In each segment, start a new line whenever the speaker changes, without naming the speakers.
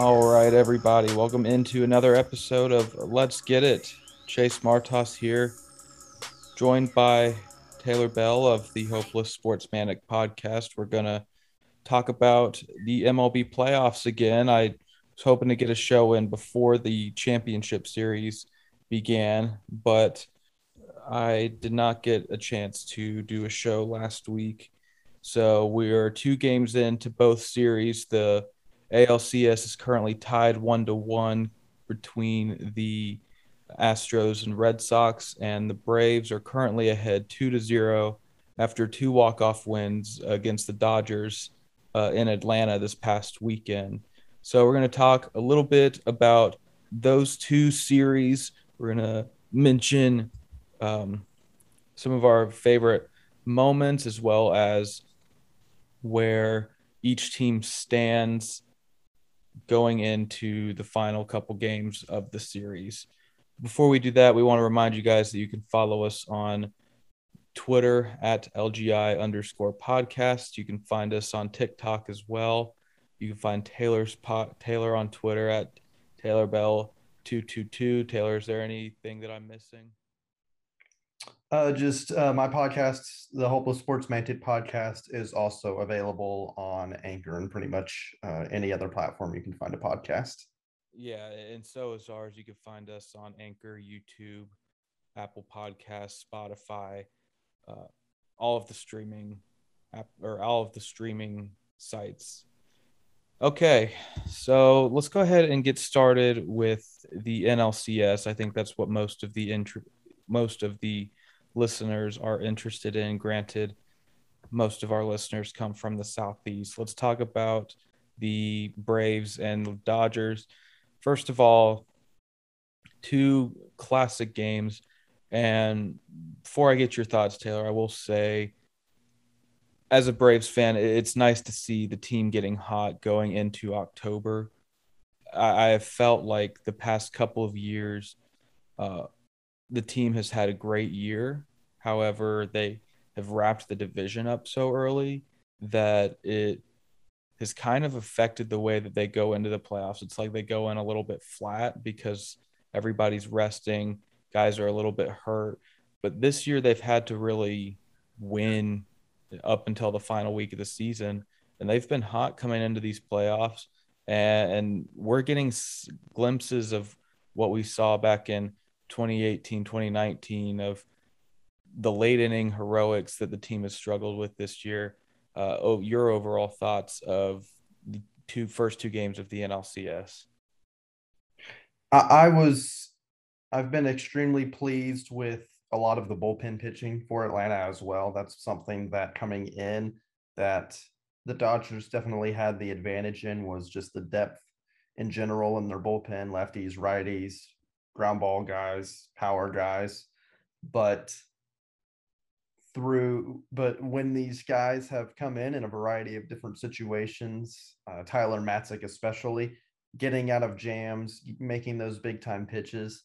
All right, everybody, welcome into another episode of Let's Get It. Chase Martos here, joined by Taylor Bell of the Hopeless Sportsmanic podcast. We're going to talk about the MLB playoffs again. I was hoping to get a show in before the championship series began, but I did not get a chance to do a show last week. So we are two games into both series. The ALCS is currently tied one to one between the Astros and Red Sox, and the Braves are currently ahead two to zero after two walk-off wins against the Dodgers uh, in Atlanta this past weekend. So we're going to talk a little bit about those two series. We're going to mention um, some of our favorite moments as well as where each team stands going into the final couple games of the series. Before we do that, we want to remind you guys that you can follow us on Twitter at LGI underscore podcast. You can find us on TikTok as well. You can find Taylor's pot, Taylor on Twitter at Taylor Bell two two two. Taylor, is there anything that I'm missing?
Uh, just uh, my podcast, the Hopeless Sports Sportsmanic podcast, is also available on Anchor and pretty much uh, any other platform you can find a podcast.
Yeah, and so is ours. You can find us on Anchor, YouTube, Apple Podcasts, Spotify, uh, all of the streaming app or all of the streaming sites. Okay, so let's go ahead and get started with the NLCS. I think that's what most of the int- most of the listeners are interested in. Granted, most of our listeners come from the Southeast. Let's talk about the Braves and Dodgers. First of all, two classic games. And before I get your thoughts, Taylor, I will say, as a Braves fan, it's nice to see the team getting hot going into October. I, have felt like the past couple of years, uh, the team has had a great year. However, they have wrapped the division up so early that it has kind of affected the way that they go into the playoffs. It's like they go in a little bit flat because everybody's resting, guys are a little bit hurt. But this year they've had to really win up until the final week of the season, and they've been hot coming into these playoffs. And, we're getting glimpses of what we saw back in 2018, 2019 of the late inning heroics that the team has struggled with this year. Uh, oh, your overall thoughts of the two first two games of the NLCS?
I, I was, I've been extremely pleased with a lot of the bullpen pitching for Atlanta as well. That's something that coming in that the Dodgers definitely had the advantage in was just the depth in general in their bullpen, lefties, righties, ground ball guys, power guys. But through, but when these guys have come in in a variety of different situations, uh, Tyler Matzek especially, getting out of jams, making those big time pitches.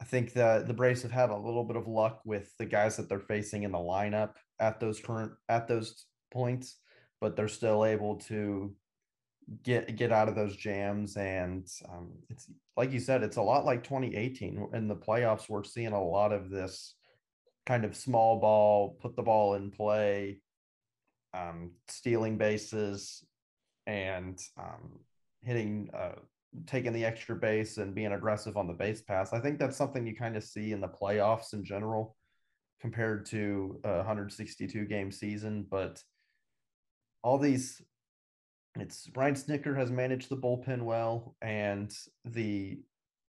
I think that the Braves have had a little bit of luck with the guys that they're facing in the lineup at those current at those points, but they're still able to get get out of those jams and um, it's like you said it's a lot like 2018 in the playoffs we're seeing a lot of this kind of small ball put the ball in play um, stealing bases and um, hitting uh, taking the extra base and being aggressive on the base pass. I think that's something you kind of see in the playoffs in general compared to a 162 game season but all these it's Brian Snitker has managed the bullpen well, and the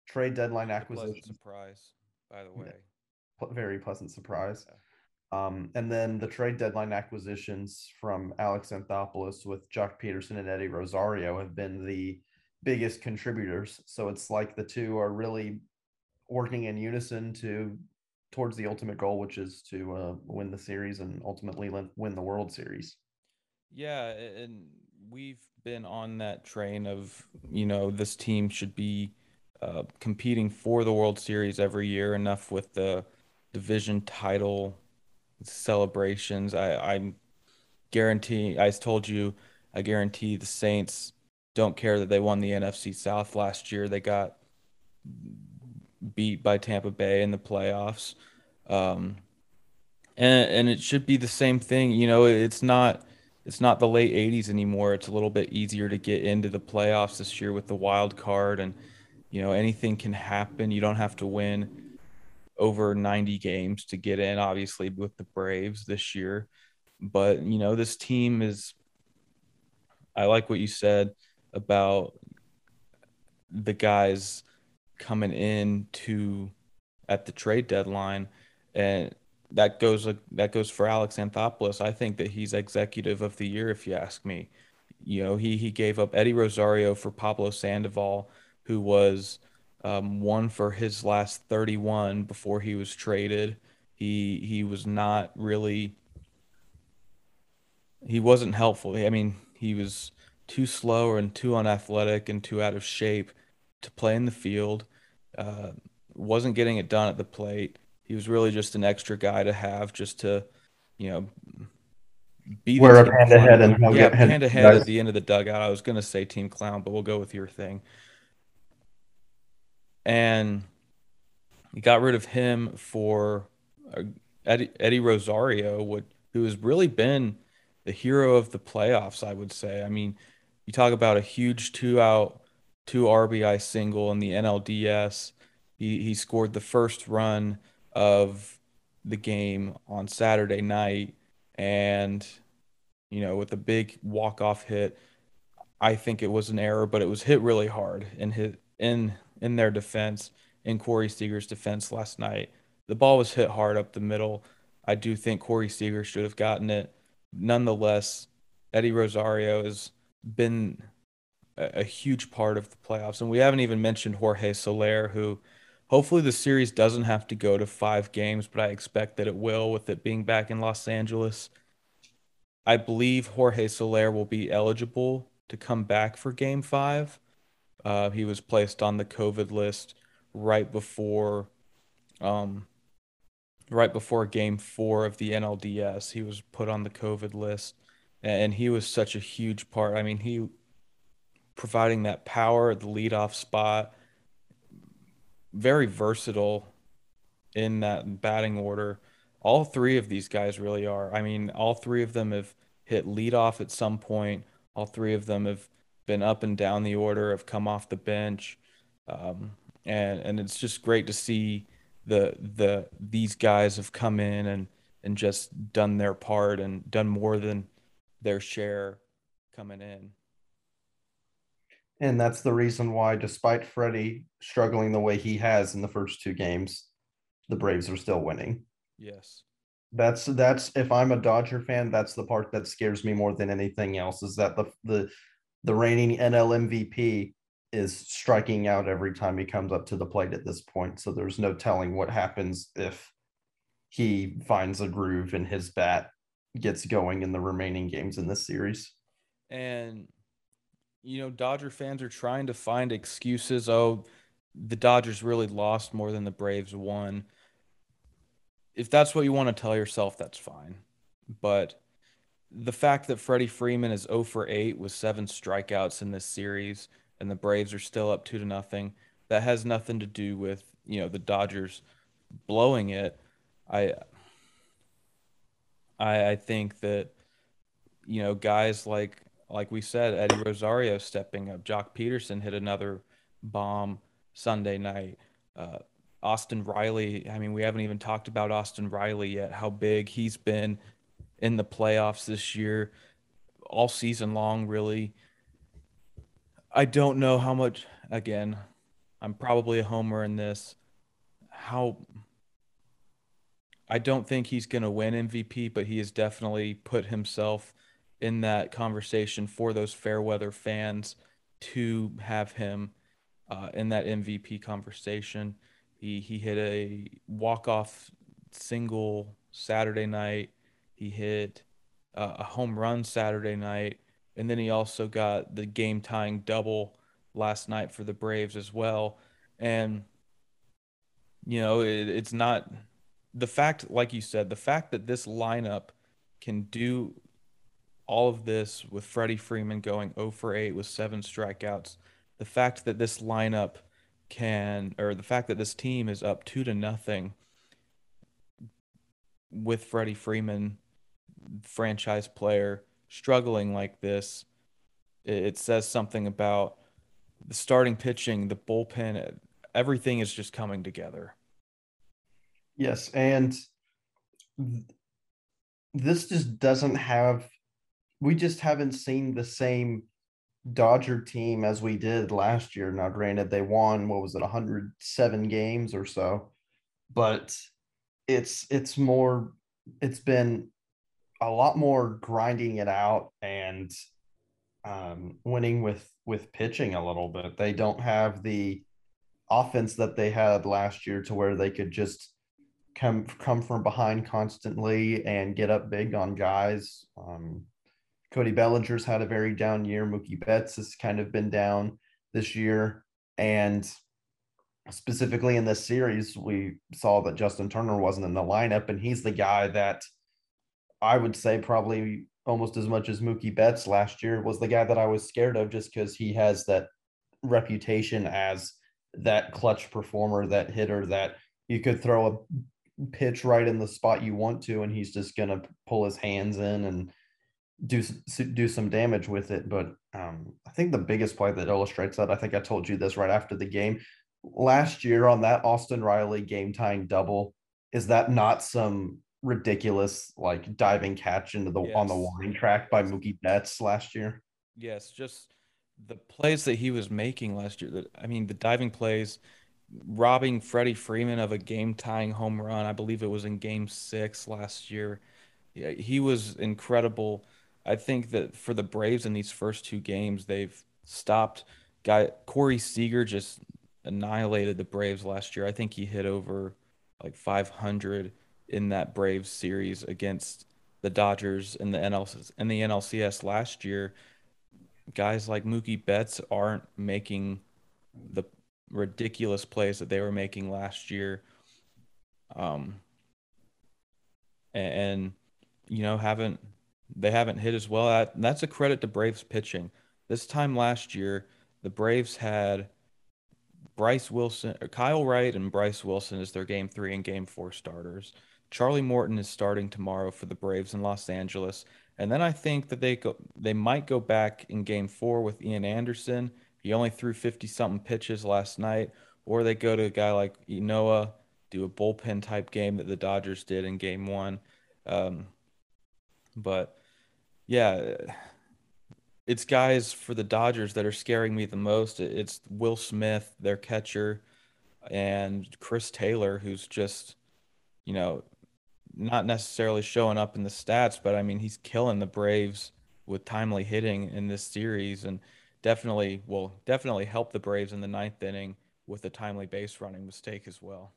trade deadline acquisition
surprise, by the way,
very pleasant surprise. Um, and then the trade deadline acquisitions from Alex Anthopoulos with Joc Pederson and Eddie Rosario have been the biggest contributors. So it's like the two are really working in unison to towards the ultimate goal, which is to uh, win the series and ultimately win the World Series.
Yeah, and we've been on that train of you know this team should be uh, competing for the World Series every year. Enough with the division title celebrations. I, I'm guarantee. I told you, I guarantee the Saints don't care that they won the NFC South last year. They got beat by Tampa Bay in the playoffs. Um, and and it should be the same thing. You know, it's not it's not the late 80s anymore. It's a little bit easier to get into the playoffs this year with the wild card and you know, anything can happen. You don't have to win over 90 games to get in obviously with the Braves this year. But, you know, this team is I like what you said about the guys coming in to at the trade deadline and that goes that goes for Alex Anthopoulos. I think that he's executive of the year if you ask me. You know, he he gave up Eddie Rosario for Pablo Sandoval, who was um, one for his last 31 before he was traded. He he was not really he wasn't helpful. I mean, he was too slow and too unathletic and too out of shape to play in the field. Uh, wasn't getting it done at the plate. He was really just an extra guy to have, just to, you know,
be wear a panda head and
yeah, panda head at the end of the dugout. I was gonna say team clown, but we'll go with your thing. And got rid of him for uh, Eddie, Eddie Rosario, would, who has really been the hero of the playoffs. I would say. I mean, you talk about a huge two out, two RBI single in the NLDS. He he scored the first run of the game on Saturday night, and you know with a big walk off hit. I think it was an error, but it was hit really hard in hit in in their defense, in Corey Seager's defense last night. The ball was hit hard up the middle. I do think Corey Seager should have gotten it. Nonetheless, Eddie Rosario has been a, a huge part of the playoffs. And we haven't even mentioned Jorge Soler, who hopefully the series doesn't have to go to five games, but I expect that it will with it being back in Los Angeles. I believe Jorge Soler will be eligible to come back for game five. Uh, he was placed on the COVID list right before um, right before game four of the NLDS. He was put on the COVID list and he was such a huge part. I mean, he providing that power at the leadoff spot, very versatile in that batting order. All three of these guys really are. I mean, all three of them have hit leadoff at some point. All three of them have been up and down the order, have come off the bench, um, and and it's just great to see the the these guys have come in and and just done their part and done more than their share coming in.
And that's the reason why, despite Freddie struggling the way he has in the first two games, the Braves are still winning.
Yes.
That's that's if I'm a Dodger fan, that's the part that scares me more than anything else is that the the the reigning NL MVP is striking out every time he comes up to the plate at this point. So there's no telling what happens if he finds a groove in his bat, gets going in the remaining games in this series.
And you know, Dodger fans are trying to find excuses. Oh, the Dodgers really lost more than the Braves won. If that's what you want to tell yourself, that's fine. But the fact that Freddie Freeman is 0 for 8 with seven strikeouts in this series and the Braves are still up 2 to nothing, that has nothing to do with, you know, the Dodgers blowing it. I I, I think that you know guys like like we said Eddie Rosario stepping up, Joc Pederson hit another bomb Sunday night. Uh, Austin Riley, I mean, we haven't even talked about Austin Riley yet, how big he's been in the playoffs this year, all season long, really. I don't know how much, again, I'm probably a homer in this. How I don't think he's going to win MVP, but he has definitely put himself in that conversation for those fair weather fans to have him uh, in that MVP conversation. He he hit a walk off single Saturday night he hit uh, a home run Saturday night, and then he also got the game tying double last night for the Braves as well. And you know, it, it's not the fact, like you said, the fact that this lineup can do all of this with Freddie Freeman going 0 for 8 with seven strikeouts, the fact that this lineup can, or the fact that this team is up two to nothing with Freddie Freeman, franchise player, struggling like this, it says something about the starting pitching, the bullpen, everything is just coming together.
Yes, and this just doesn't have we just haven't seen the same Dodger team as we did last year. Now, granted, they won what was it, 107 games or so, but it's it's more it's been a lot more grinding it out and um, winning with with pitching a little bit. They don't have the offense that they had last year to where they could just come come from behind constantly and get up big on guys. Um, Cody Bellinger's had a very down year. Mookie Betts has kind of been down this year, and specifically in this series, we saw that Justin Turner wasn't in the lineup, and he's the guy that I would say probably almost as much as Mookie Betts last year was the guy that I was scared of just because he has that reputation as that clutch performer, that hitter that you could throw a pitch right in the spot you want to, and he's just gonna pull his hands in and do do some damage with it. But um, I think the biggest play that illustrates that, I think I told you this right after the game. Last year on that Austin Riley game tying double, is that not some ridiculous like diving catch into the yes. on the warning track by Mookie Betts last year?
Yes, just the plays that he was making last year. That I mean, the diving plays, robbing Freddie Freeman of a game tying home run. I believe it was in Game Six last year. Yeah, he was incredible. I think that for the Braves in these first two games, they've stopped. Guy Corey Seager just annihilated the Braves last year. I think he hit over like 500 in that Braves series against the Dodgers in the NLCS in the NLCS last year. Guys like Mookie Betts aren't making the ridiculous plays that they were making last year. Um, and, and you know haven't they haven't hit as well. That, that's a credit to Braves pitching. This time last year, the Braves had Bryce Wilson, Kyle Wright, and Bryce Wilson as their game three and game four starters. Charlie Morton is starting tomorrow for the Braves in Los Angeles. And then I think that they go they might go back in game four with Ian Anderson. He only threw 50 something pitches last night. Or they go to a guy like Ynoa, do a bullpen type game that the Dodgers did in game one. Um, but yeah, it's guys for the Dodgers that are scaring me the most. It's Will Smith, their catcher, and Chris Taylor, who's just, you know, not necessarily showing up in the stats, but I mean, he's killing the Braves with timely hitting in this series and definitely will definitely help the Braves in the ninth inning with a timely base running mistake as well.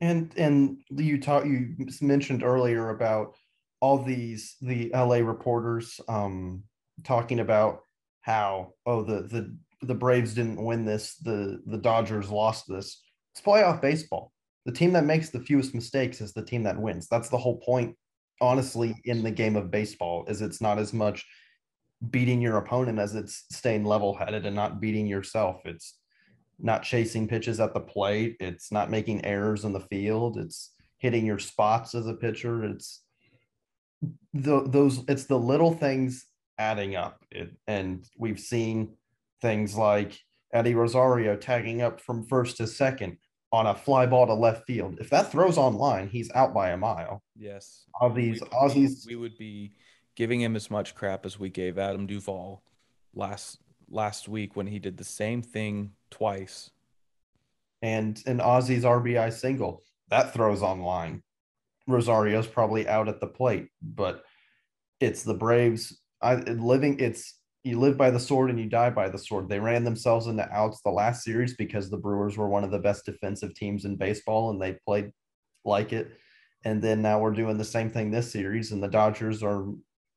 And and you talked you mentioned earlier about all these the LA reporters um, talking about how oh the the the Braves didn't win this, the the Dodgers lost this. It's playoff baseball. The team that makes the fewest mistakes is the team that wins. That's the whole point, honestly, in the game of baseball. Is it's not as much beating your opponent as it's staying level headed and not beating yourself. It's not chasing pitches at the plate. It's not making errors in the field. It's hitting your spots as a pitcher. It's the, those it's the little things adding up it, and we've seen things like eddie rosario tagging up from first to second on a fly ball to left field. If that throws online, he's out by a mile.
Yes.
Ozzie's, we, Ozzie's
we would be giving him as much crap as we gave adam duvall last last week when he did the same thing twice.
And an Ozzie's RBI single that throws online. Rosario's probably out at the plate, but it's the Braves. I living it's you live by the sword and you die by the sword. They ran themselves into outs the last series because the Brewers were one of the best defensive teams in baseball and they played like it. And then now we're doing the same thing this series, and the Dodgers are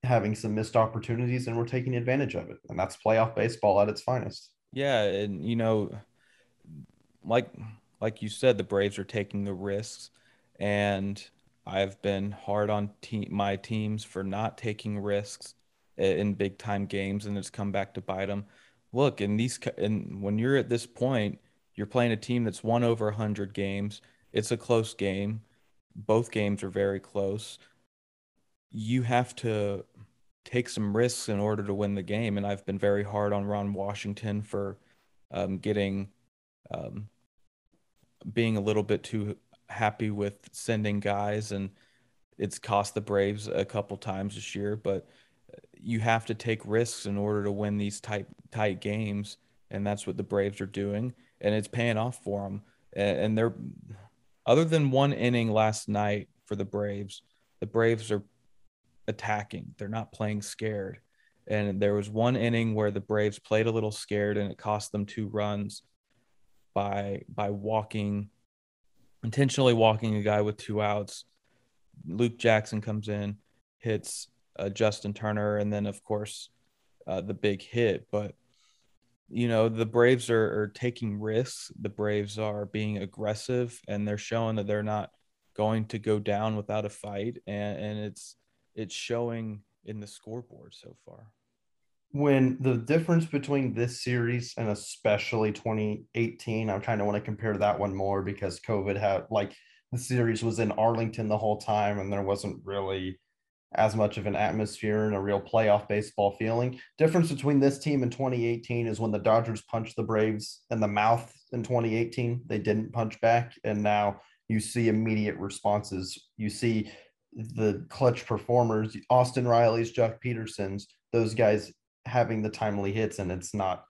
having some missed opportunities and we're taking advantage of it. And that's playoff baseball at its finest.
Yeah, and you know, like like you said, the Braves are taking the risks and I've been hard on te- my teams for not taking risks in big time games, and it's come back to bite them. Look, in these, and when you're at this point, you're playing a team that's won over 100 games. It's a close game. Both games are very close. You have to take some risks in order to win the game. And I've been very hard on Ron Washington for um, getting, um, being a little bit too happy with sending guys. And it's cost the Braves a couple times this year. But you have to take risks in order to win these tight tight games. And that's what the Braves are doing. And it's paying off for them. And they're, other than one inning last night for the Braves, the Braves are attacking. They're not playing scared. And there was one inning where the Braves played a little scared and it cost them two runs by by walking intentionally walking a guy with two outs. Luke Jackson comes in, hits uh, Justin Turner, and then of course uh, the big hit. But you know the Braves are, are taking risks. The Braves are being aggressive, and they're showing that they're not going to go down without a fight. And and it's it's showing in the scoreboard so far.
When the difference between this series and especially 2018, I kind of want to compare that one more because COVID had like the series was in Arlington the whole time and there wasn't really as much of an atmosphere and a real playoff baseball feeling. Difference between this team and 2018 is when the Dodgers punched the Braves in the mouth in 2018, they didn't punch back. And now you see immediate responses. You see the clutch performers, Austin Riley's, Joc Pederson's, those guys having the timely hits, and it's not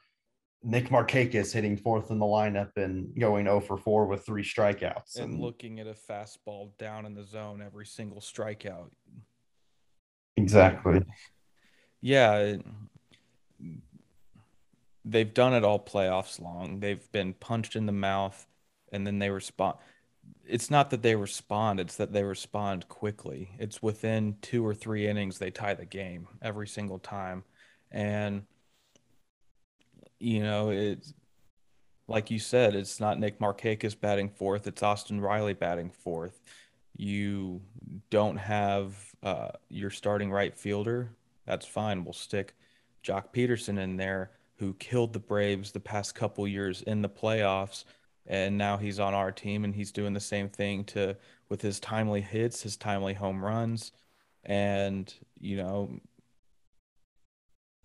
Nick Markakis hitting fourth in the lineup and going 0 for 4 with three strikeouts.
And, and looking at a fastball down in the zone every single strikeout.
Exactly.
Yeah. They've done it all playoffs long. They've been punched in the mouth and then they respond it's not that they respond, it's that they respond quickly. It's within two or three innings they tie the game every single time. And you know, it's like you said, it's not Nick Markakis batting fourth, it's Austin Riley batting fourth. You don't have uh, your starting right fielder. That's fine. We'll stick Joc Pederson in there, who killed the Braves the past couple years in the playoffs and now he's on our team and he's doing the same thing to with his timely hits, his timely home runs, and you know,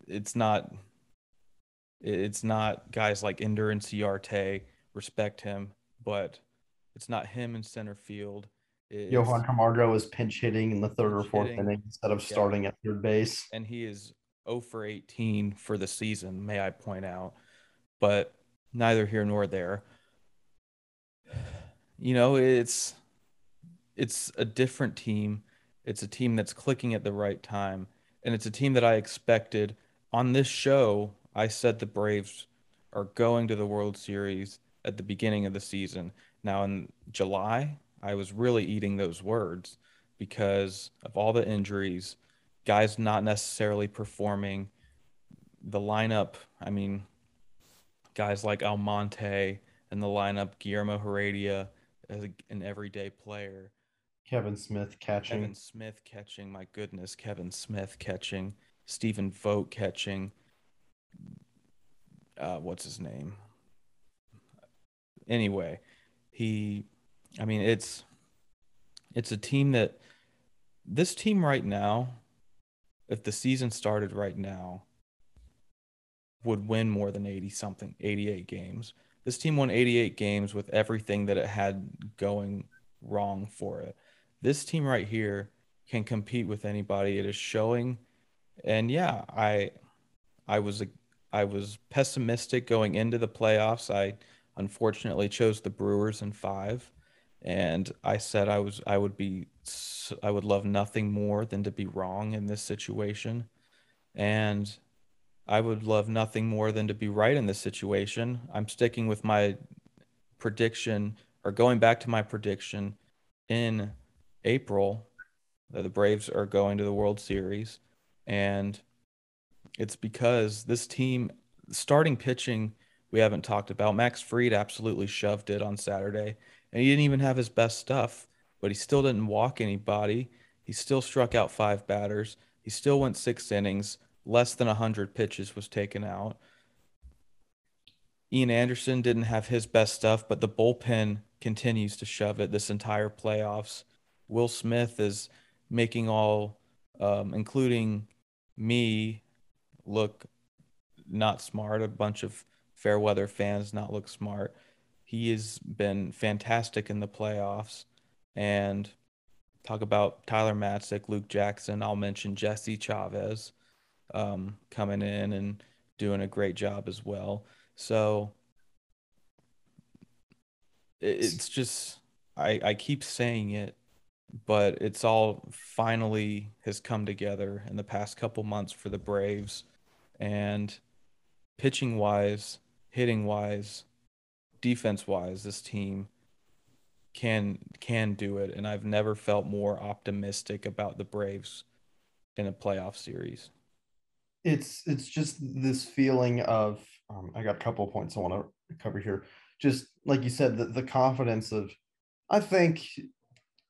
it's not it's not guys like Ender Inciarte respect him, but it's not him in center field.
It's, Johan Camargo is pinch hitting in the third or fourth hitting. inning instead of starting at third base,
and he is 0 for 18 for the season. May I point out, but neither here nor there you know, it's it's a different team. It's a team that's clicking at the right time, and it's a team that I expected on this show. I said the Braves are going to the World Series at the beginning of the season. Now in July, I was really eating those words because of all the injuries, guys not necessarily performing. The lineup, I mean, guys like Almonte in the lineup, Guillermo Heredia as a, an everyday player.
Kevin Smith catching.
Kevin Smith catching. My goodness, Kevin Smith catching. Stephen Vogt catching. Uh, what's his name? Anyway, he. I mean, it's it's a team that this team right now, if the season started right now, would win more than 80 something, 88 games this team won 88 games with everything that it had going wrong for it. This team right here can compete with anybody. It is showing, and yeah, I, I was I was pessimistic going into the playoffs. I unfortunately chose the Brewers in five, and I said I was I would be I would love nothing more than to be wrong in this situation, and I would love nothing more than to be right in this situation. I'm sticking with my prediction or going back to my prediction in April that the Braves are going to the World Series. And it's because this team, starting pitching, we haven't talked about. Max Fried absolutely shoved it on Saturday. And he didn't even have his best stuff, but he still didn't walk anybody. He still struck out five batters. He still went six innings less than 100 pitches was taken out. Ian Anderson didn't have his best stuff, but the bullpen continues to shove it this entire playoffs. Will Smith is making all, um, including me, look not smart. A bunch of fair weather fans not look smart. He has been fantastic in the playoffs. And talk about Tyler Matzek, Luke Jackson. I'll mention Jesse Chavez um, coming in and doing a great job as well. So it's just I, I keep saying it, but it's all finally has come together in the past couple months for the Braves. And pitching wise, hitting wise, defense wise, this team can can do it. And I've never felt more optimistic about the Braves in a playoff series.
It's it's just this feeling of um, I got a couple of points I want to cover here. Just like you said, the, the confidence of I think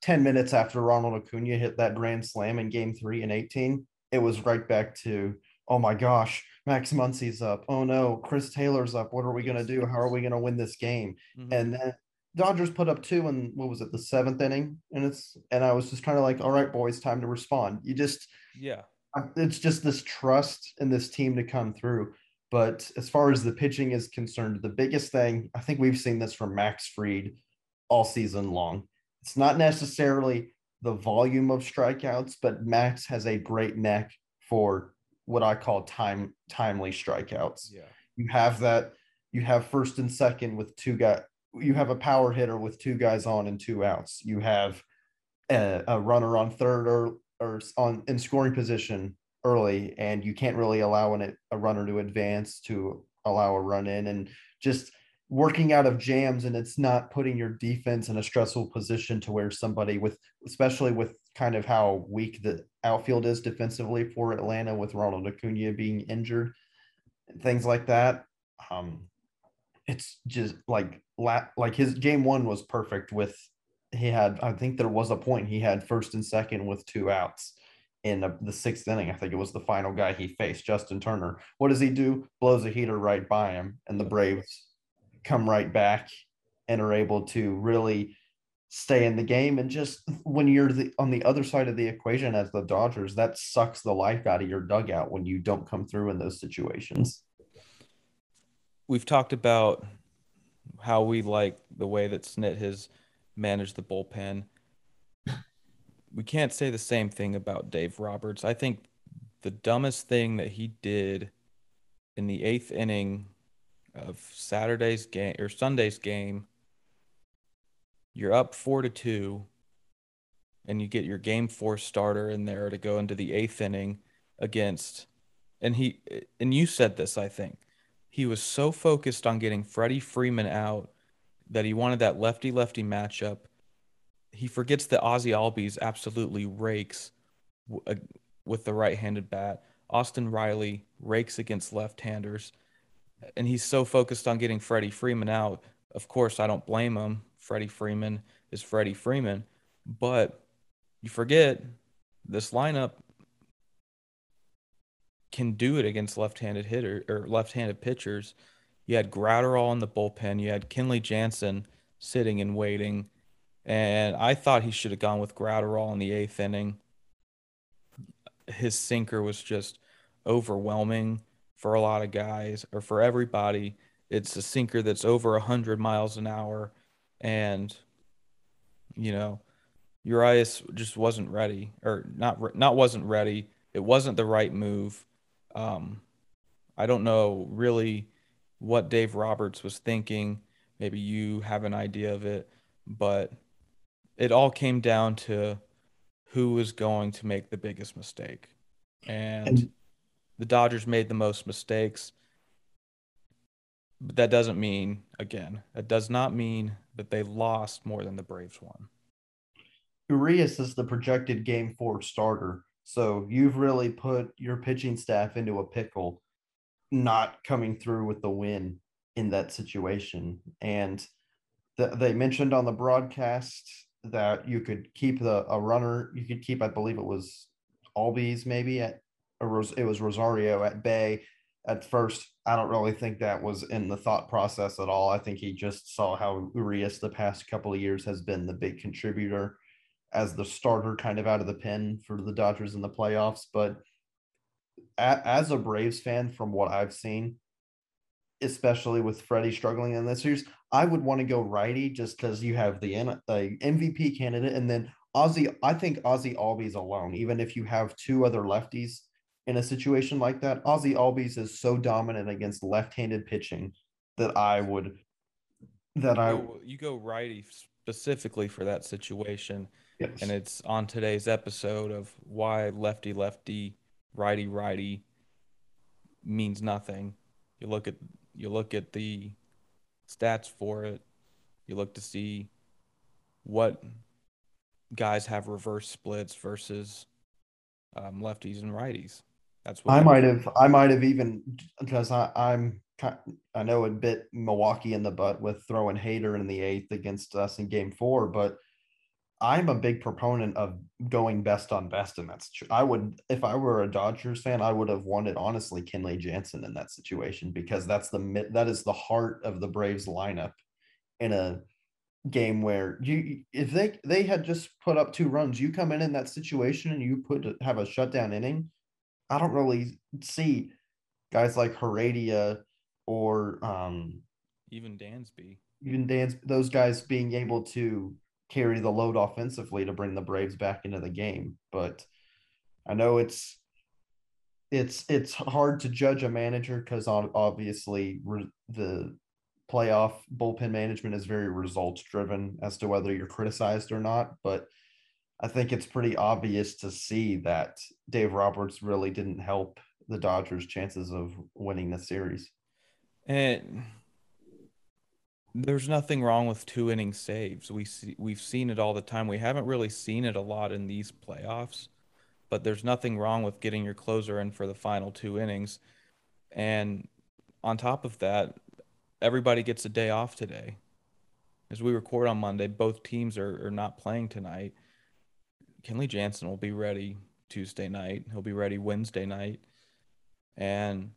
10 minutes after Ronald Acuna hit that grand slam in game three and 18, it was right back to, oh my gosh, Max Muncy's up. Oh no, Chris Taylor's up. What are we going to do? How are we going to win this game? Mm-hmm. And then Dodgers put up two in what was it, the seventh inning? And it's, and I was just kind of like, all right, boys, time to respond. You just,
yeah,
it's just this trust in this team to come through. But as far as the pitching is concerned, the biggest thing, I think we've seen this from Max Fried all season long. It's not necessarily the volume of strikeouts, but Max has a great neck for what I call time timely strikeouts.
Yeah.
You have that you have first and second with two guys you have a power hitter with two guys on and two outs. You have a, a runner on third or or on in scoring position early and you can't really allow an, a runner to advance to allow a run in and just working out of jams and it's not putting your defense in a stressful position to where somebody with especially with kind of how weak the outfield is defensively for Atlanta with Ronald Acuna being injured and things like that um it's just like like his game 1 was perfect with he had I think there was a point he had first and second with two outs in the sixth inning. I think it was the final guy he faced, Justin Turner. What does he do? Blows a heater right by him, and the Braves come right back and are able to really stay in the game. And just when you're the, on the other side of the equation as the Dodgers, that sucks the life out of your dugout when you don't come through in those situations.
We've talked about how we like the way that Snit has managed the bullpen. We can't say the same thing about Dave Roberts. I think the dumbest thing that he did in the eighth inning of Saturday's game or Sunday's game, you're up four to two, and you get your game four starter in there to go into the eighth inning against, and he and you said this, I think, he was so focused on getting Freddie Freeman out that he wanted that lefty lefty matchup. He forgets that Ozzie Albies absolutely rakes uh, with the right-handed bat. Austin Riley rakes against left-handers and he's so focused on getting Freddie Freeman out. Of course, I don't blame him. Freddie Freeman is Freddie Freeman, but you forget this lineup can do it against left-handed hitter or left-handed pitchers. You had Graterol in the bullpen. You had Kenley Jansen sitting and waiting, and I thought he should have gone with Graterol in the eighth inning. His sinker was just overwhelming for a lot of guys or for everybody. It's a sinker that's over 100 miles an hour. And, you know, Urias just wasn't ready or not, not wasn't ready. It wasn't the right move. Um, I don't know really what Dave Roberts was thinking. Maybe you have an idea of it, but it all came down to who was going to make the biggest mistake. And, and the Dodgers made the most mistakes. But that doesn't mean, again, that does not mean that they lost more than the Braves won.
Urias is the projected game four starter. So you've really put your pitching staff into a pickle, not coming through with the win in that situation. And the, they mentioned on the broadcast that you could keep the a runner, you could keep, I believe it was Albies maybe at it was Rosario at bay at first. I don't really think that was in the thought process at all. I think he just saw how Urias the past couple of years has been the big contributor as the starter kind of out of the pen for the Dodgers in the playoffs. But as a Braves fan, from what I've seen, especially with Freddie struggling in this series, I would want to go righty just because you have the, MVP candidate and then Ozzie. I think Ozzie Albies alone, even if you have two other lefties in a situation like that, Ozzie Albies is so dominant against left-handed pitching that I would that
you
I
go, you go righty specifically for that situation.
Yes.
And it's on today's episode of why lefty lefty righty righty means nothing. You look at you look at the stats for it. You look to see what guys have reverse splits versus um, lefties and righties. That's
what I might have. I might have even because I, I'm. I know it bit Milwaukee in the butt with throwing Hader in the eighth against us in Game Four, but I'm a big proponent of going best on best, and that's true. I would, if I were a Dodgers fan, I would have wanted honestly Kenley Jansen in that situation because that's the that is the heart of the Braves lineup in a game where you if they they had just put up two runs, you come in in that situation and you put have a shutdown inning. I don't really see guys like Heredia or um
even Dansby,
even Dans those guys being able to carry the load offensively to bring the Braves back into the game. But I know it's it's it's hard to judge a manager because obviously re- the playoff bullpen management is very results driven as to whether you're criticized or not. But I think it's pretty obvious to see that Dave Roberts really didn't help the Dodgers' chances of winning the series.
And there's nothing wrong with two inning saves. We see we've seen it all the time. We haven't really seen it a lot in these playoffs, but there's nothing wrong with getting your closer in for the final two innings. And on top of that, everybody gets a day off today. As we record on Monday, both teams are, are not playing tonight. Kenley Jansen will be ready Tuesday night. He'll be ready Wednesday night. And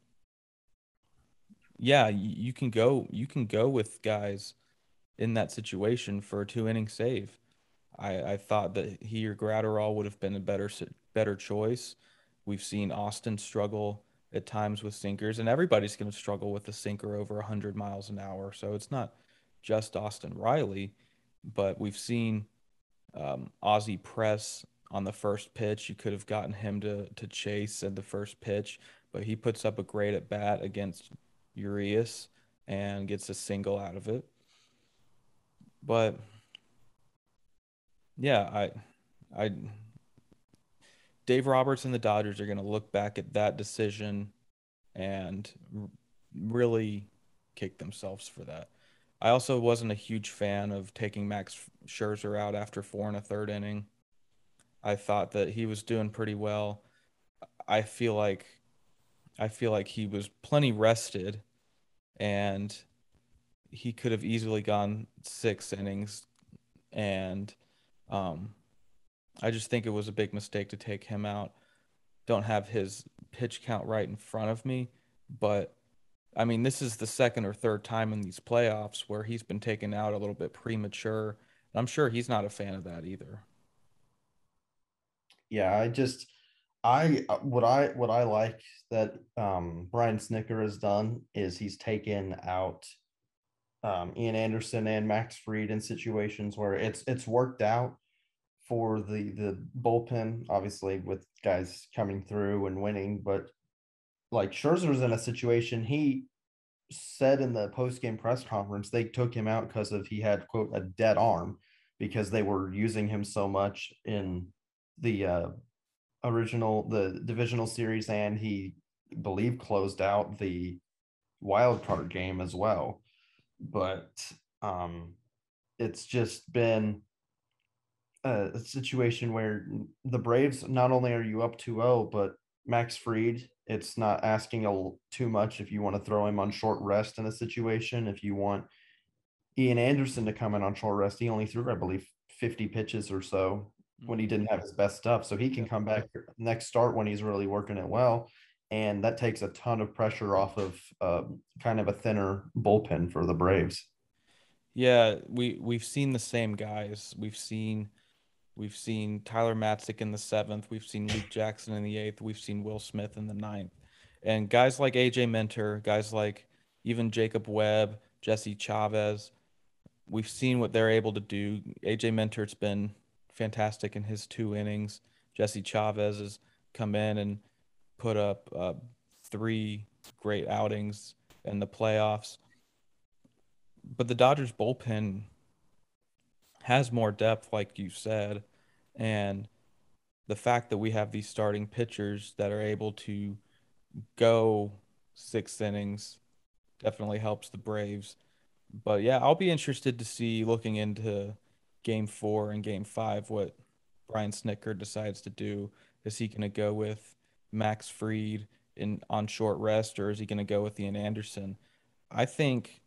yeah, you can go you can go with guys in that situation for a two inning save. I, I thought that he or Graterol would have been a better better choice. We've seen Austin struggle at times with sinkers, and everybody's going to struggle with a sinker over 100 miles an hour. So it's not just Austin Riley, but we've seen um, Ozzie press on the first pitch. You could have gotten him to to chase at the first pitch, but he puts up a great at bat against Urias and gets a single out of it. But yeah, I I Dave Roberts and the Dodgers are going to look back at that decision and really kick themselves for that. I also wasn't a huge fan of taking Max Scherzer out after four and a third inning. I thought that he was doing pretty well. I feel like I feel like he was plenty rested and he could have easily gone six innings and um, I just think it was a big mistake to take him out. Don't have his pitch count right in front of me, but I mean, this is the second or third time in these playoffs where he's been taken out a little bit premature. I'm sure he's not a fan of that either.
Yeah, I just I what I what I like that um, Brian Snitker has done is he's taken out um, Ian Anderson and Max Fried in situations where it's it's worked out for the the bullpen, obviously with guys coming through and winning, but like Scherzer's in a situation he said in the post game press conference they took him out because of he had quote a dead arm because they were using him so much in the uh, original the divisional series and he believe closed out the wild card game as well. But um it's just been a, a situation where the braves not only are you up 2-0 but max fried it's not asking a, too much if you want to throw him on short rest in a situation if you want ian anderson to come in on short rest he only threw i believe 50 pitches or so when he didn't have his best stuff. So he can come back next start when he's really working it well. And that takes a ton of pressure off of uh, kind of a thinner bullpen for the Braves.
Yeah, we we've seen the same guys. We've seen we've seen Tyler Matzek in the seventh. We've seen Luke Jackson in the eighth. We've seen Will Smith in the ninth. And guys like AJ Minter, guys like even Jacob Webb, Jesse Chavez, we've seen what they're able to do. AJ Minter's been fantastic in his two innings. Jesse Chavez has come in and put up uh, three great outings in the playoffs. But the Dodgers bullpen has more depth, like you said, and the fact that we have these starting pitchers that are able to go six innings definitely helps the Braves. But yeah, I'll be interested to see looking into game four and game five what Brian Snitker decides to do. Is he going to go with Max Fried in on short rest, or is he going to go with Ian Anderson? I think,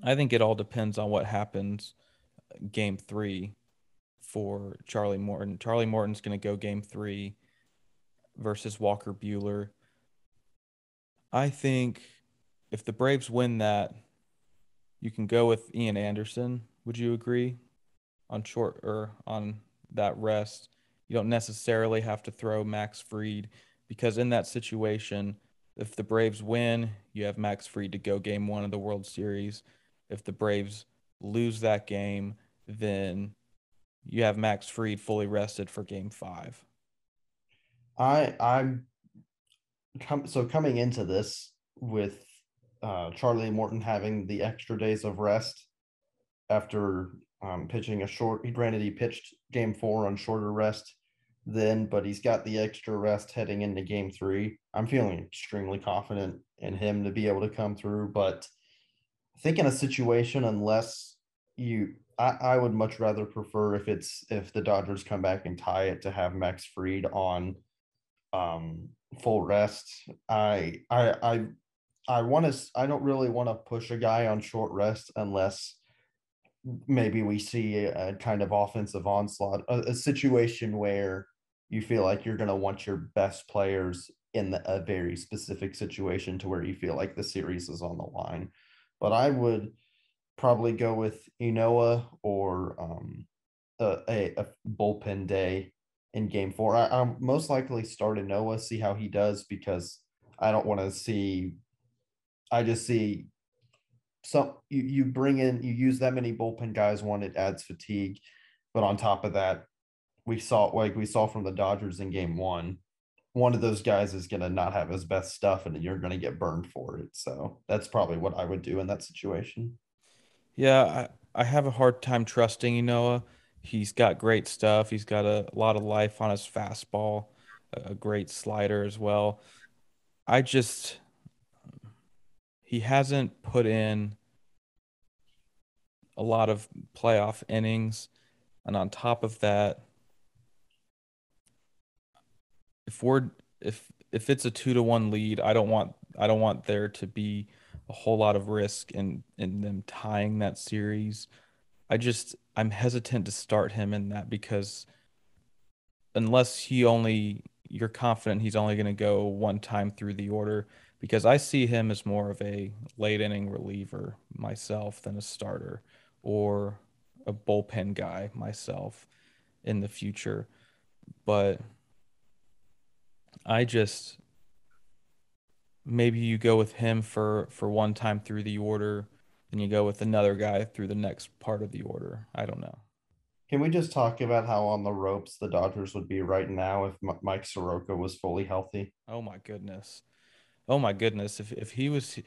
I think it all depends on what happens game three for Charlie Morton. Charlie Morton's going to go game three versus Walker Buehler. I think if the Braves win that, you can go with Ian Anderson. Would you agree? On short or on that rest, you don't necessarily have to throw Max Fried because in that situation, if the Braves win, you have Max Fried to go game one of the World Series. If the Braves lose that game, then you have Max Fried fully rested for game five.
I I'm com- so coming into this with uh, Charlie Morton having the extra days of rest after um, pitching a short. He granted, he pitched game four on shorter rest then, but he's got the extra rest heading into game three. I'm feeling extremely confident in him to be able to come through. But I think in a situation, unless you, I, I would much rather prefer if it's if the Dodgers come back and tie it to have Max Fried on um full rest. I I I I want to. I don't really want to push a guy on short rest unless maybe we see a, kind of offensive onslaught, a, a, situation where you feel like you're going to want your best players in the, a very specific situation to where you feel like the series is on the line. But I would probably go with Ynoa or um, a, a, a bullpen day in game four. I, I'll most likely start Ynoa, see how he does because I don't want to see I just see some you, you bring in you use that many bullpen guys one it adds fatigue. But on top of that we saw like we saw from the dodgers in game one one of those guys is going to not have his best stuff and you're going to get burned for it. So that's probably what i would do in that situation
yeah i, I have a hard time trusting Ynoa he's got great stuff. He's got a, a lot of life on his fastball a great slider as well. I just he hasn't put in a lot of playoff innings. And on top of that, if we're if if it's a two to one lead, I don't want I don't want there to be a whole lot of risk in in them tying that series. I just I'm hesitant to start him in that because unless he only you're confident he's only going to go one time through the order, because I see him as more of a late inning reliever myself than a starter or a bullpen guy myself in the future. But I just maybe you go with him for for one time through the order then you go with another guy through the next part of the order. I don't know.
Can we just talk about how on the ropes the Dodgers would be right now if Mike Soroka was fully healthy?
Oh my goodness. Oh my goodness, if if he was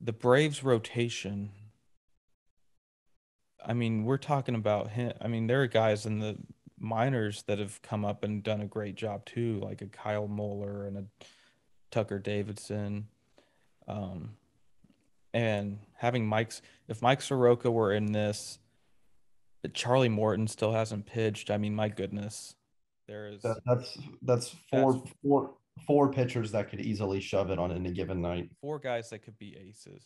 the Braves rotation, I mean, we're talking about him. I mean, there are guys in the minors that have come up and done a great job too, like a Kyle Muller and a Tucker Davidson. Um, and having Mike's, if Mike Soroka were in this, Charlie Morton still hasn't pitched. I mean, my goodness, there is
that, that's that's four that's, four four pitchers that could easily shove it on any given night.
Four guys that could be aces.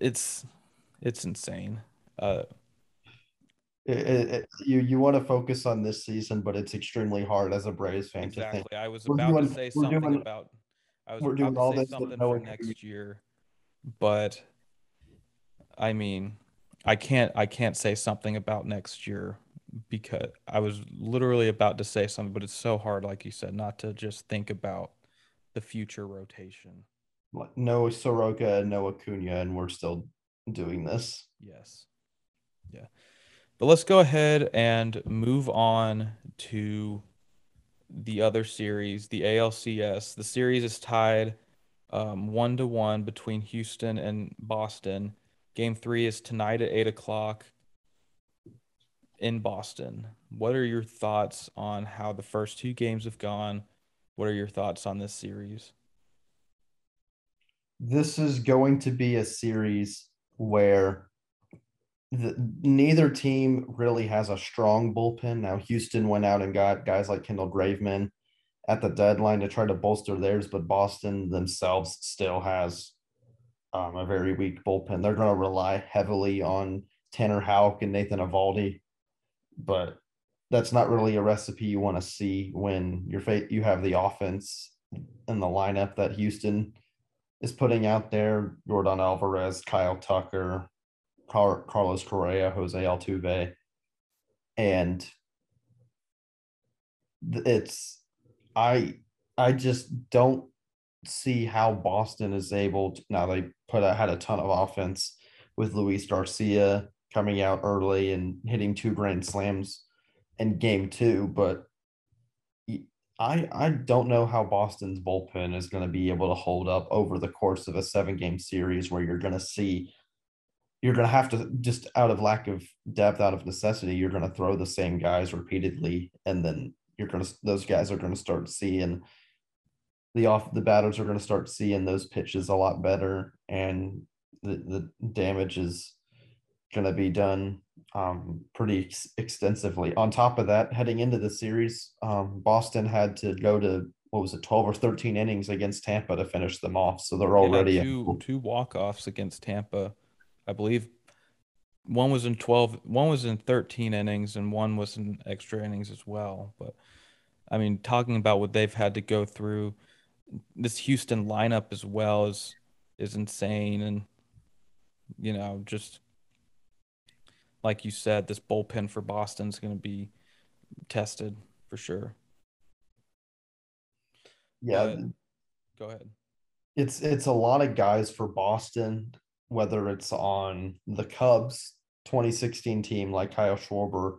It's it's insane. Uh,
It, it, it- you you want to focus on this season, but it's extremely hard as a Braves fan to think.
Exactly. I was
We're
about
doing-
to say
we're
something
doing-
about. I was
we're
about
doing
to
all
say
this with
something
no
for next year, but I mean, I can't. I can't say something about next year because I was literally about to say something, but it's so hard, like you said, not to just think about the future rotation.
Like, No Soroka, no Acuna, and we're still doing this.
Yes. Yeah. But let's go ahead and move on to the other series, the ALCS. The series is tied um, one to one between Houston and Boston. Game three is tonight at eight o'clock in Boston. What are your thoughts on how the first two games have gone? What are your thoughts on this series?
This is going to be a series where the, neither team really has a strong bullpen. Now, Houston went out and got guys like Kendall Graveman at the deadline to try to bolster theirs, but Boston themselves still has um, a very weak bullpen. They're going to rely heavily on Tanner Houck and Nathan Eovaldi, but that's not really a recipe you want to see when you're fa- you have the offense in the lineup that Houston is putting out there. Yordan Alvarez, Kyle Tucker, Car- Carlos Correa, Jose Altuve, and it's I I just don't see how Boston is able to now they put out had a ton of offense with Luis Garcia coming out early and hitting two grand slams in game two, but I I don't know how Boston's bullpen is going to be able to hold up over the course of a seven game series where you're going to see you're going to have to just out of lack of depth out of necessity you're going to throw the same guys repeatedly and then you're going to those guys are going to start seeing the off the batters are going to start seeing those pitches a lot better and the, the damage is going to be done um, pretty ex- extensively on top of that heading into the series um, boston had to go to what was it 12 or 13 innings against tampa to finish them off so they're already
two two walk-offs against Tampa. I believe one was in 12, one was in 13 innings and one was in extra innings as well. But I mean, talking about what they've had to go through, this Houston lineup as well is is insane and you know, just like you said, this bullpen for Boston's going to be tested for sure.
yeah
But- Go ahead.
it's it's a lot of guys for Boston, whether it's on the Cubs 2016 team like Kyle Schwarber,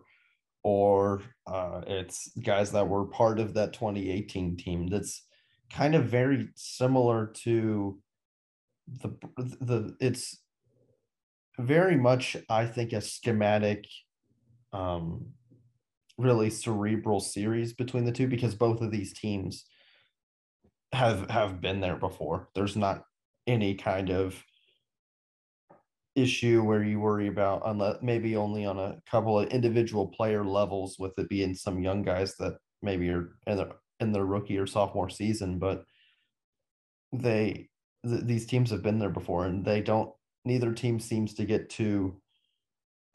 or uh, it's guys that were part of that 2018 team. That's kind of very similar to the the it's very much I think a schematic, um, really cerebral series between the two because both of these teams have have been there before. There's not any kind of issue where you worry about unless maybe only on a couple of individual player levels with it being some young guys that maybe are in their in their rookie or sophomore season, but they th- these teams have been there before and they don't neither team seems to get too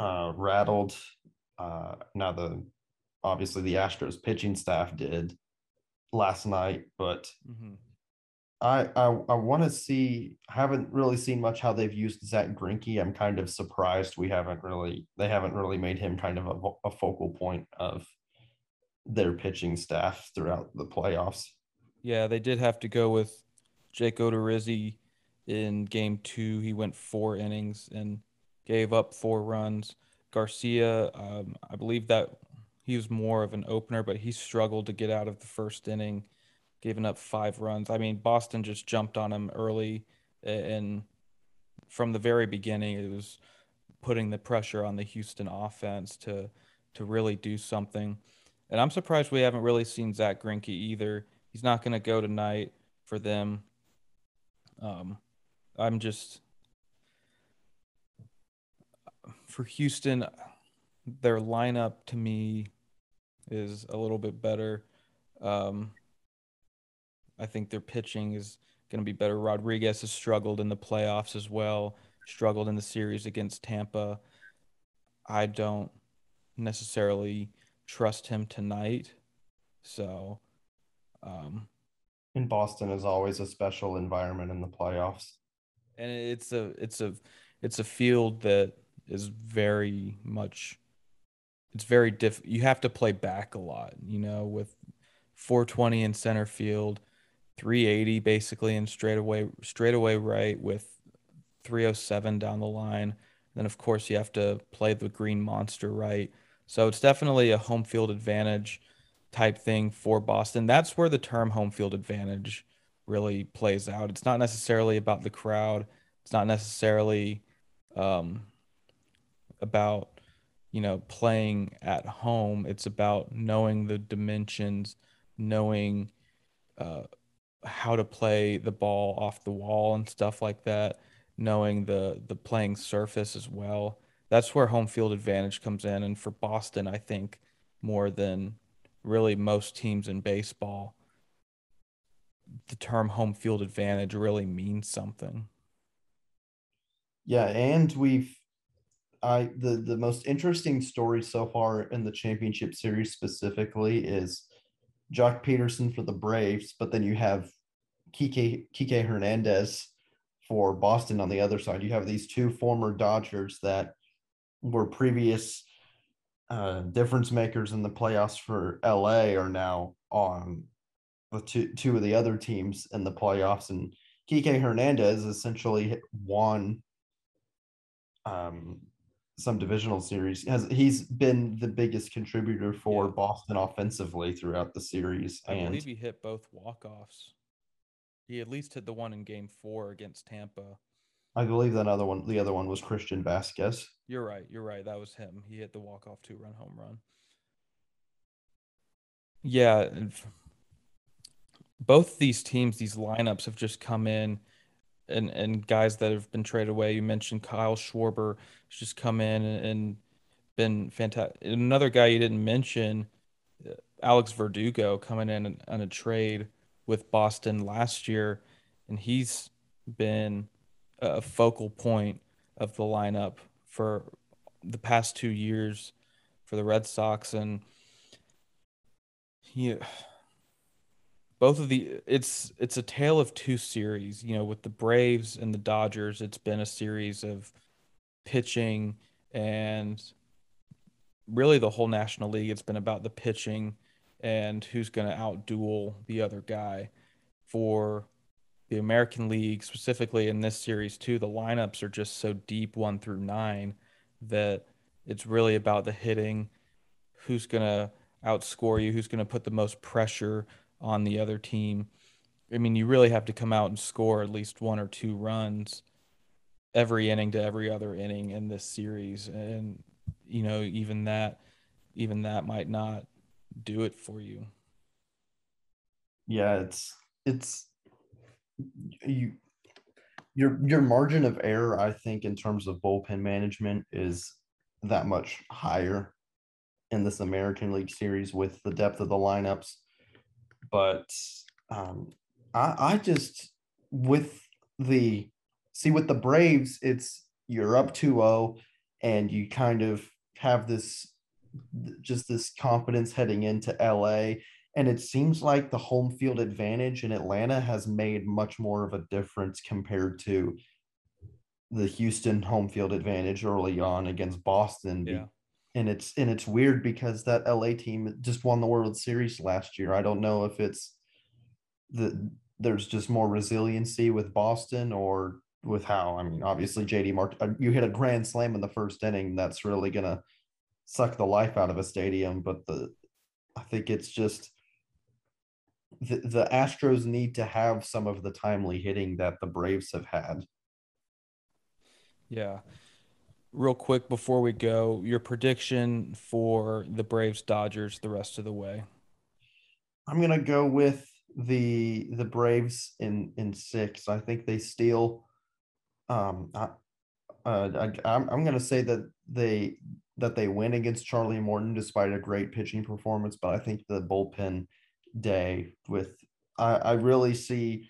uh rattled uh now the obviously the Astros pitching staff did last night, but
hmm
I I, I want to see. Haven't really seen much how they've used Zack Greinke. I'm kind of surprised we haven't really. They haven't really made him kind of a, a focal point of their pitching staff throughout the playoffs.
Yeah, they did have to go with Jake Odorizzi in game two. He went four innings and gave up four runs. Garcia, um, I believe that he was more of an opener, but he struggled to get out of the first inning, giving up five runs. I mean, Boston just jumped on him early, and from the very beginning, it was putting the pressure on the Houston offense to to really do something. And I'm surprised we haven't really seen Zack Greinke either. He's not going to go tonight for them. Um, I'm just for Houston, their lineup to me is a little bit better. Um, I think their pitching is going to be better. Rodriguez has struggled in the playoffs as well, struggled in the series against Tampa. I don't necessarily trust him tonight. So, um,
in Boston is always a special environment in the playoffs.
And it's a it's a it's a field that is very much it's very diff you have to play back a lot, you know, with 420 in center field, 380 basically in straight away right with 307 down the line. Then of course you have to play the green monster right. So it's definitely a home field advantage type thing for Boston. That's where the term home field advantage really plays out. It's not necessarily about the crowd. It's not necessarily um, about you know playing at home. It's about knowing the dimensions, knowing uh, how to play the ball off the wall and stuff like that. Knowing the the playing surface as well. That's where home field advantage comes in. And for Boston, I think more than really most teams in baseball, the term home field advantage really means something.
Yeah, and we've I the the most interesting story so far in the championship series specifically is Joc Pederson for the Braves, but then you have Kike Kike Hernandez for Boston on the other side. You have these two former Dodgers that were previous uh, difference makers in the playoffs for LA are now on the two two of the other teams in the playoffs, and Kike Hernandez essentially won um, some divisional series. Has he's been the biggest contributor for yeah. Boston offensively throughout the series?
I and believe he hit both walk offs. He at least hit the one in Game Four against Tampa.
I believe that other one, the other one was Christian Vazquez.
You're right. You're right. That was him. He hit the walk off two run home run. Yeah. Both these teams, these lineups have just come in and, and guys that have been traded away. You mentioned Kyle Schwarber has just come in and, and been fantastic. Another guy you didn't mention, uh, Alex Verdugo, coming in on a trade with Boston last year, and he's been a focal point of the lineup for the past two years for the Red Sox, and he, both of the it's it's a tale of two series. You know, with the Braves and the Dodgers, it's been a series of pitching and really the whole National League. It's been about the pitching and who's going to outduel the other guy. For the American League, specifically in this series too, the lineups are just so deep one through nine that it's really about the hitting, who's gonna outscore you, who's gonna put the most pressure on the other team. I mean, you really have to come out and score at least one or two runs every inning to every other inning in this series, and you know, even that, even that might not do it for you.
Yeah, it's it's you your your margin of error, I think, in terms of bullpen management is that much higher in this American League series with the depth of the lineups. But um, I, I just with the see with the Braves, it's you're up 2-0 and you kind of have this just this confidence heading into LA and it seems like the home field advantage in Atlanta has made much more of a difference compared to the Houston home field advantage early on against Boston.
Yeah.
And it's and it's weird because that LA team just won the World Series last year. I don't know if it's the there's just more resiliency with Boston or with how I mean obviously JD Mark uh, you hit a grand slam in the first inning that's really to suck the life out of a stadium but the I think it's just the, the Astros need to have some of the timely hitting that the Braves have had.
Yeah. Real quick before we go, your prediction for the Braves Dodgers the rest of the way.
I'm gonna go with the the Braves in in six. I think they steal. Um, I, uh, I, I'm I'm gonna say that they that they win against Charlie Morton despite a great pitching performance, but I think the bullpen day with I, I really see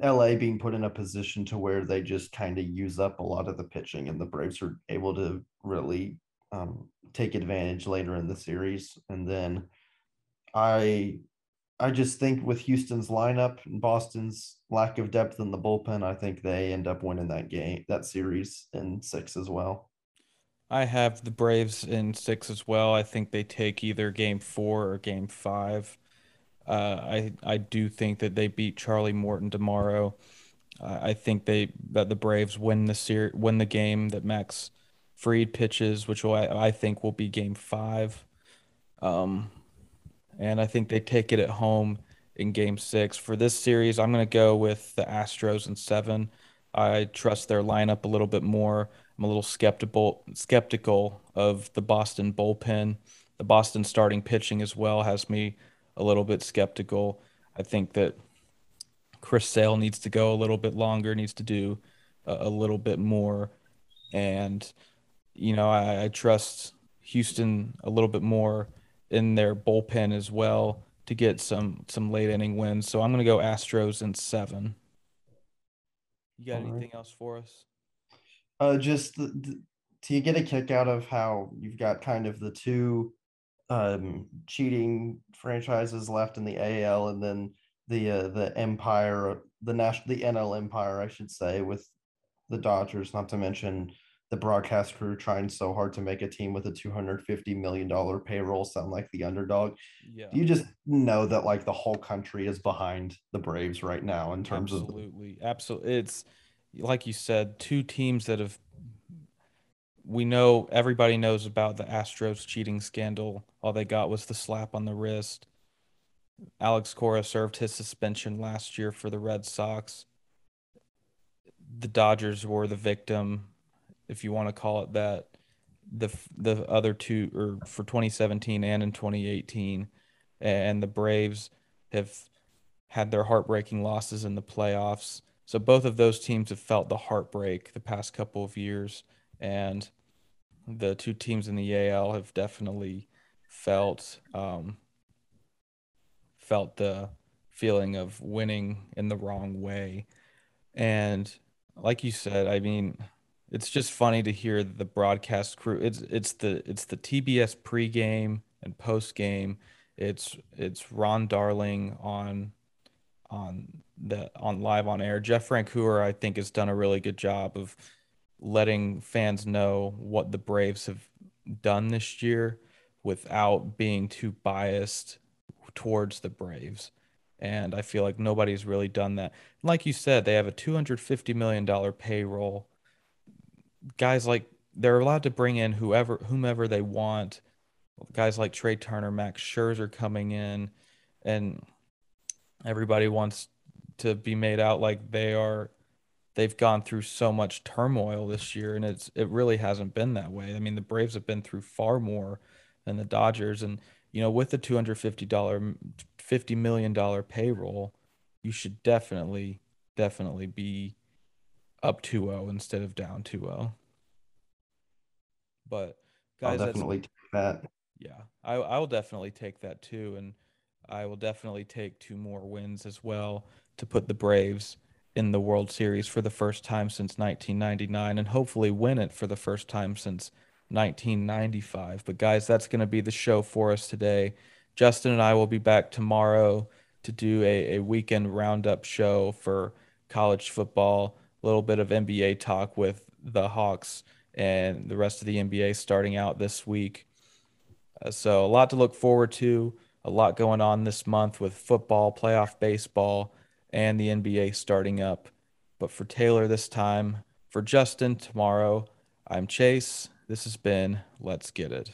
LA being put in a position to where they just kind of use up a lot of the pitching and the Braves are able to really um, take advantage later in the series. And then I I just think with Houston's lineup and Boston's lack of depth in the bullpen, I think they end up winning that game, that series in six as well.
I have the Braves in six as well. I think they take either game four or game five. Uh, I I do think that they beat Charlie Morton tomorrow. Uh, I think they that the Braves win the ser- win the game that Max Fried pitches, which will, I, I think will be game five. Um, and I think they take it at home in game six. For this series, I'm going to go with the Astros in seven. I trust their lineup a little bit more. I'm a little skeptical skeptical of the Boston bullpen. The Boston starting pitching as well has me a little bit skeptical. I think that Chris Sale needs to go a little bit longer, needs to do a, a little bit more. And, you know, I, I trust Houston a little bit more in their bullpen as well to get some some late inning wins. So I'm going to go Astros in seven. You got All anything right. else for us?
Uh, just the, the, do you get a kick out of how you've got kind of the two um, cheating franchises left in the AL, and then the uh, the Empire, the national, the NL Empire, I should say, with the Dodgers. Not to mention the broadcast crew trying so hard to make a team with a $250 million payroll sound like the underdog. Yeah. You just know that like the whole country is behind the Braves right now in terms
absolutely.
of
absolutely. Absolutely. It's like you said, two teams that have we know everybody knows about the Astros cheating scandal. All they got was the slap on the wrist. Alex Cora served his suspension last year for the Red Sox. The Dodgers were the victim if you want to call it that. The the other two, or for 2017 and in 2018, and the Braves have had their heartbreaking losses in the playoffs. So both of those teams have felt the heartbreak the past couple of years, and the two teams in the AL have definitely felt um, felt the feeling of winning in the wrong way. And like you said, I mean, it's just funny to hear the broadcast crew. It's it's the it's the TBS pregame and postgame. It's it's Ron Darling on on the on live on air. Jeff Francoeur, I think, has done a really good job of letting fans know what the Braves have done this year without being too biased towards the Braves. And I feel like nobody's really done that. Like you said, they have a $250 million payroll guys like they're allowed to bring in whoever whomever they want. Guys like Trea Turner, Max Scherzer coming in, and everybody wants to be made out like they are they've gone through so much turmoil this year and it's it really hasn't been that way. I mean, the Braves have been through far more than the Dodgers and you know, with the $250 50 million dollar payroll, you should definitely definitely be up 2-0 instead of down 2-0. But
guys, I'll definitely take that.
Yeah, I I will definitely take that too, and I will definitely take two more wins as well to put the Braves in the World Series for the first time since 1999, and hopefully win it for the first time since 1995. But guys, that's going to be the show for us today. Justin and I will be back tomorrow to do a, a weekend roundup show for college football, a little bit of NBA talk with the Hawks and the rest of the NBA starting out this week. Uh, so, a lot to look forward to, a lot going on this month with football, playoff baseball, and the NBA starting up. But for Taylor this time, for Justin tomorrow, I'm Chase. This has been Let's Get It.